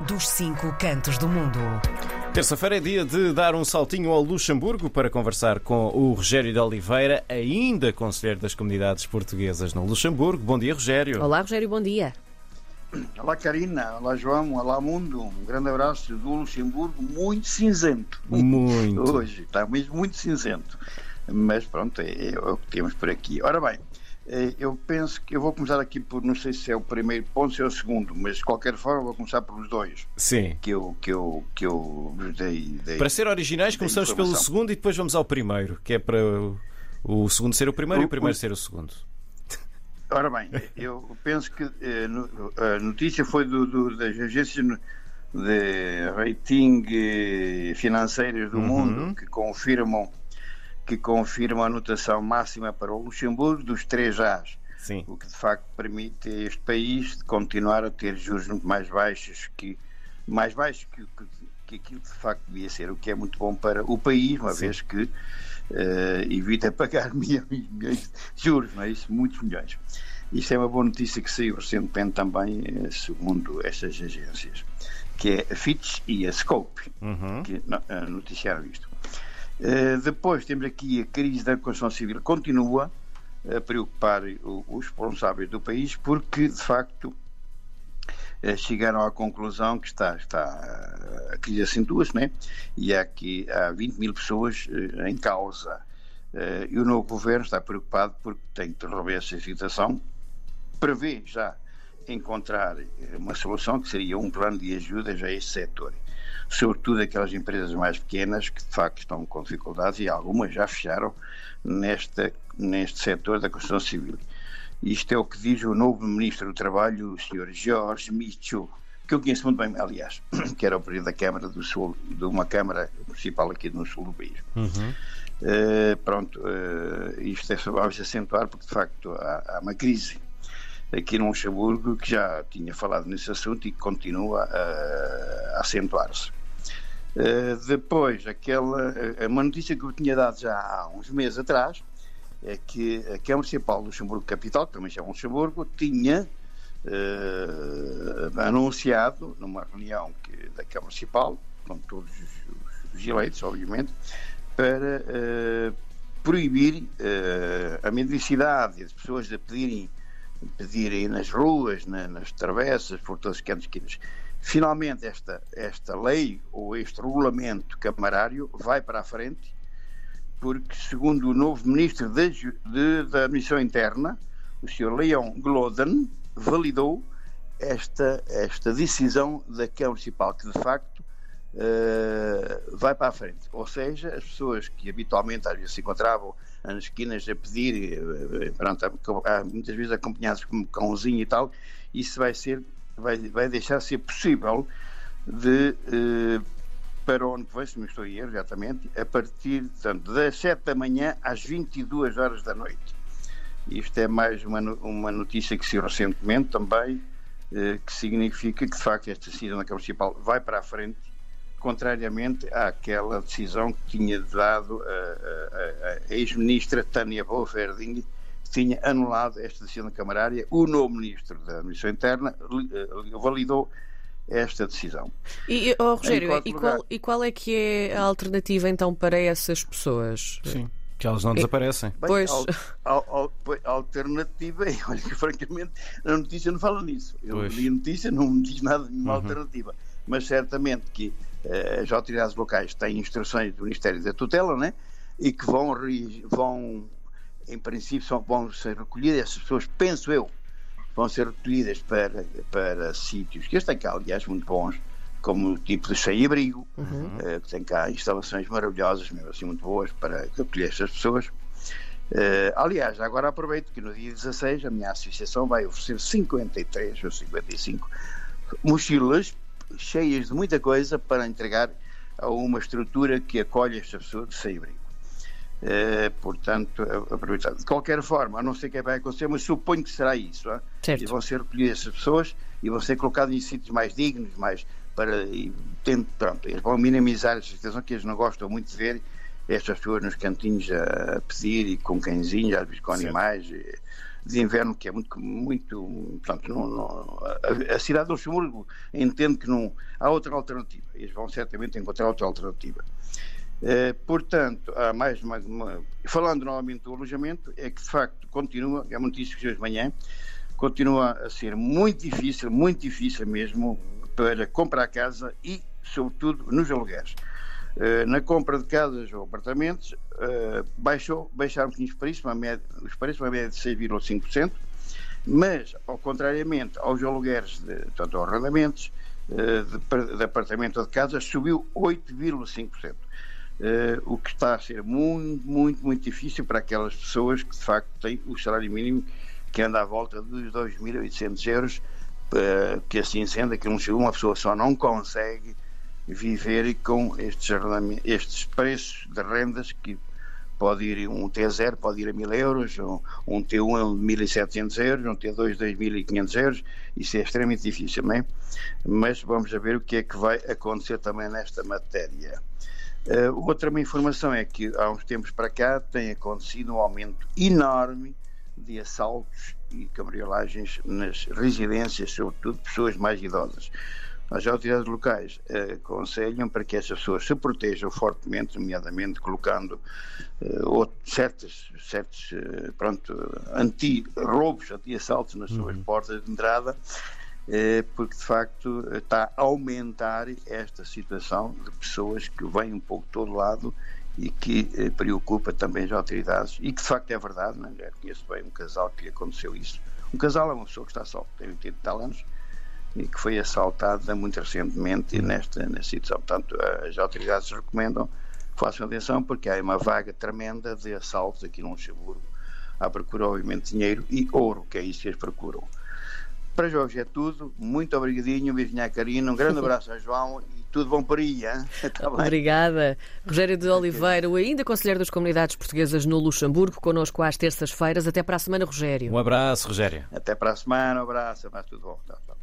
dos cinco cantos do mundo. Terça-feira é dia de dar um saltinho ao Luxemburgo para conversar com o Rogério de Oliveira, ainda conselheiro das comunidades portuguesas no Luxemburgo. Bom dia, Rogério. Olá, Rogério, bom dia. Olá, Karina. Olá, João. Olá, mundo. Um grande abraço do Luxemburgo, muito cinzento. Muito. Hoje está mesmo muito cinzento. Mas pronto, é, é o que temos por aqui. Ora bem, eu penso que eu vou começar aqui por, não sei se é o primeiro ponto, se é o segundo, mas de qualquer forma vou começar pelos dois. Sim. Que eu, que eu, que eu vos dei, dei. Para ser originais, começamos pelo segundo e depois vamos ao primeiro, que é para o, o segundo ser o primeiro e o O- primeiro o- ser o segundo. Ora bem, eu penso que eh, no- a notícia foi do, do- das agências de rating eh, financeiras do Uhum. mundo que confirmam que confirmam a notação máxima para o Luxemburgo dos três A's, Sim. o que de facto permite a este país continuar a ter juros muito mais baixos que mais baixos que, que, que aquilo que de facto devia ser, o que é muito bom para o país, uma Sim. vez que eh, evita pagar milhões, milhões de juros, não é isso? Muitos milhões. Isto é uma boa notícia que saiu recentemente também, eh, segundo estas agências, que é a Fitch e a Scope, Uhum. que eh, noticiaram isto. Eh, depois temos aqui a crise da construção civil, continua a preocupar os responsáveis do país, porque de facto eh, chegaram à conclusão que está, está eh, a crise acentua-se, né? e há aqui há 20 mil pessoas em causa. E o novo governo está preocupado porque tem que resolver essa situação, prevê já encontrar uma solução que seria um plano de ajudas a este setor, sobretudo aquelas empresas mais pequenas que de facto estão com dificuldades e algumas já fecharam nesta, neste setor da construção civil. Isto é o que diz o novo Ministro do Trabalho, o Sr. Jorge Michu, que eu conheço muito bem, aliás, que era o Presidente da Câmara do Sul, de uma Câmara Municipal aqui no sul do país. Uhum. Eh, pronto, eh, isto é só vamos acentuar porque de facto há, há uma crise aqui no Luxemburgo que já tinha falado nesse assunto e que continua a, a acentuar-se. Eh, depois, aquela, eh, uma notícia que eu tinha dado já há uns meses atrás é que a Câmara Municipal do Luxemburgo Capital, que também chama Luxemburgo, tinha eh, anunciado numa reunião que- da Câmara Municipal, com todos os, os eleitos, obviamente, para eh, proibir a mendicidade e as pessoas a pedirem, pedirem nas ruas, na- nas travessas, por todas as cantos esquinas. Finalmente, esta, esta lei ou este regulamento camarário vai para a frente, porque, segundo o novo ministro Ju- de- da Administração Interna, o Sr. Leon Gloden, validou esta, esta decisão da Câmara Municipal, que de facto eh, vai para a frente. Ou seja, as pessoas que habitualmente às vezes se encontravam nas esquinas a pedir, eh, pronto, há- muitas vezes acompanhados com um cãozinho e tal, isso vai ser, vai, vai deixar de ser possível de eh, para o ano que vem, se não estou em erro, exatamente, a partir portanto, das 7 da manhã às 22 horas da noite. Isto é mais uma, uma notícia que saiu recentemente também, eh, que significa que, de facto, esta decisão da Câmara Municipal vai para a frente, contrariamente àquela decisão que tinha dado a, a- a- a ex-ministra Tânia que tinha anulado esta decisão camarária. O novo ministro da Administração Interna eh, validou esta decisão. E, oh, Rogério, e lugar. qual, e qual é que é a alternativa então para essas pessoas? Sim. Que elas não desaparecem. Bem, Pois. al- pois, a alternativa olha, que francamente, a notícia não fala nisso. Eu Pois. li a notícia, não me diz nada de nenhuma Uhum. alternativa. Mas certamente que eh, as autoridades locais têm instruções do Ministério da Tutela, né? E que vão, vão em princípio, são, vão ser recolhidas, essas pessoas, penso eu, vão ser recolhidas para, para sítios que estão cá, aliás, muito bons, como o tipo de sem-abrigo, eh, que tem cá instalações maravilhosas, mesmo assim muito boas, para recolher estas pessoas. Eh, aliás, agora aproveito que no dia 16 a minha associação vai oferecer 53 ou 55 mochilas cheias de muita coisa para entregar a uma estrutura que acolhe estas pessoas de sem-abrigo. Eh, portanto, aproveitar. De qualquer forma, a não sei o que vai acontecer, mas suponho que será isso. ah? Certo. E vão ser recolhidas essas pessoas e vão ser colocadas em sítios mais dignos, mais para e, tento, pronto, eles vão minimizar essa situação que eles não gostam muito de ver estas pessoas nos cantinhos a pedir e com cãezinhos, às vezes com Certo. animais. e, de inverno, que é muito, muito portanto, não, não, a, a, cidade de Luxemburgo entende que não há outra alternativa. Eles vão certamente encontrar outra alternativa. Eh, portanto, há mais uma, uma, Falando novamente do alojamento, é que de facto continua, é muito isso que hoje de manhã, continua a ser muito difícil, muito difícil mesmo para comprar casa e, sobretudo, nos aluguéis. Uh, na compra de casas ou apartamentos, uh, baixou, baixaram os preços, uma média, os preços, uma média de 6,5%, mas, ao contrariamente aos aluguéis, de, portanto, aos arrendamentos de, de apartamento ou de casa, subiu 8,5%. Uh, o que está a ser muito, muito, muito difícil para aquelas pessoas que de facto têm o salário mínimo que anda à volta dos 2.800 euros, uh, que assim sendo, aquilo uma pessoa só não consegue viver com estes, estes preços de rendas que pode ir um T0 pode ir a 1000 euros, um, um T1 1700 euros, um T2 2500 euros, isso é extremamente difícil, não é? Mas vamos ver o que é que vai acontecer também nesta matéria. Uh, outra informação é que há uns tempos para cá tem acontecido um aumento enorme de assaltos e cabriolagens nas residências, sobretudo pessoas mais idosas. As autoridades locais uh, aconselham para que essas pessoas se protejam fortemente, nomeadamente colocando uh, outros, certos, certos uh, pronto, anti-roubos, anti-assaltos nas suas uhum. portas de entrada eh, porque de facto está a aumentar esta situação de pessoas que vêm um pouco de todo lado e que eh, preocupa também as autoridades e que de facto é verdade, não é? conheço bem um casal que lhe aconteceu isso. Um casal é uma pessoa que está só, tem 80 tal anos e que foi assaltada muito recentemente nesta, nesta situação. Portanto, as autoridades recomendam que façam atenção porque há uma vaga tremenda de assaltos aqui no Luxemburgo à procura, obviamente, de dinheiro e ouro, que é isso que eles procuram. Para hoje é tudo. Muito obrigadinho. Beijinho à Karina. Um grande abraço a João e tudo bom por aí. Tá Obrigada. Rogério de Oliveira, o ainda Conselheiro das Comunidades Portuguesas no Luxemburgo, connosco às terças-feiras. Até para a semana, Rogério. Um abraço, Rogério. Até para a semana. Um abraço. Mas tudo bom. Tá, tá.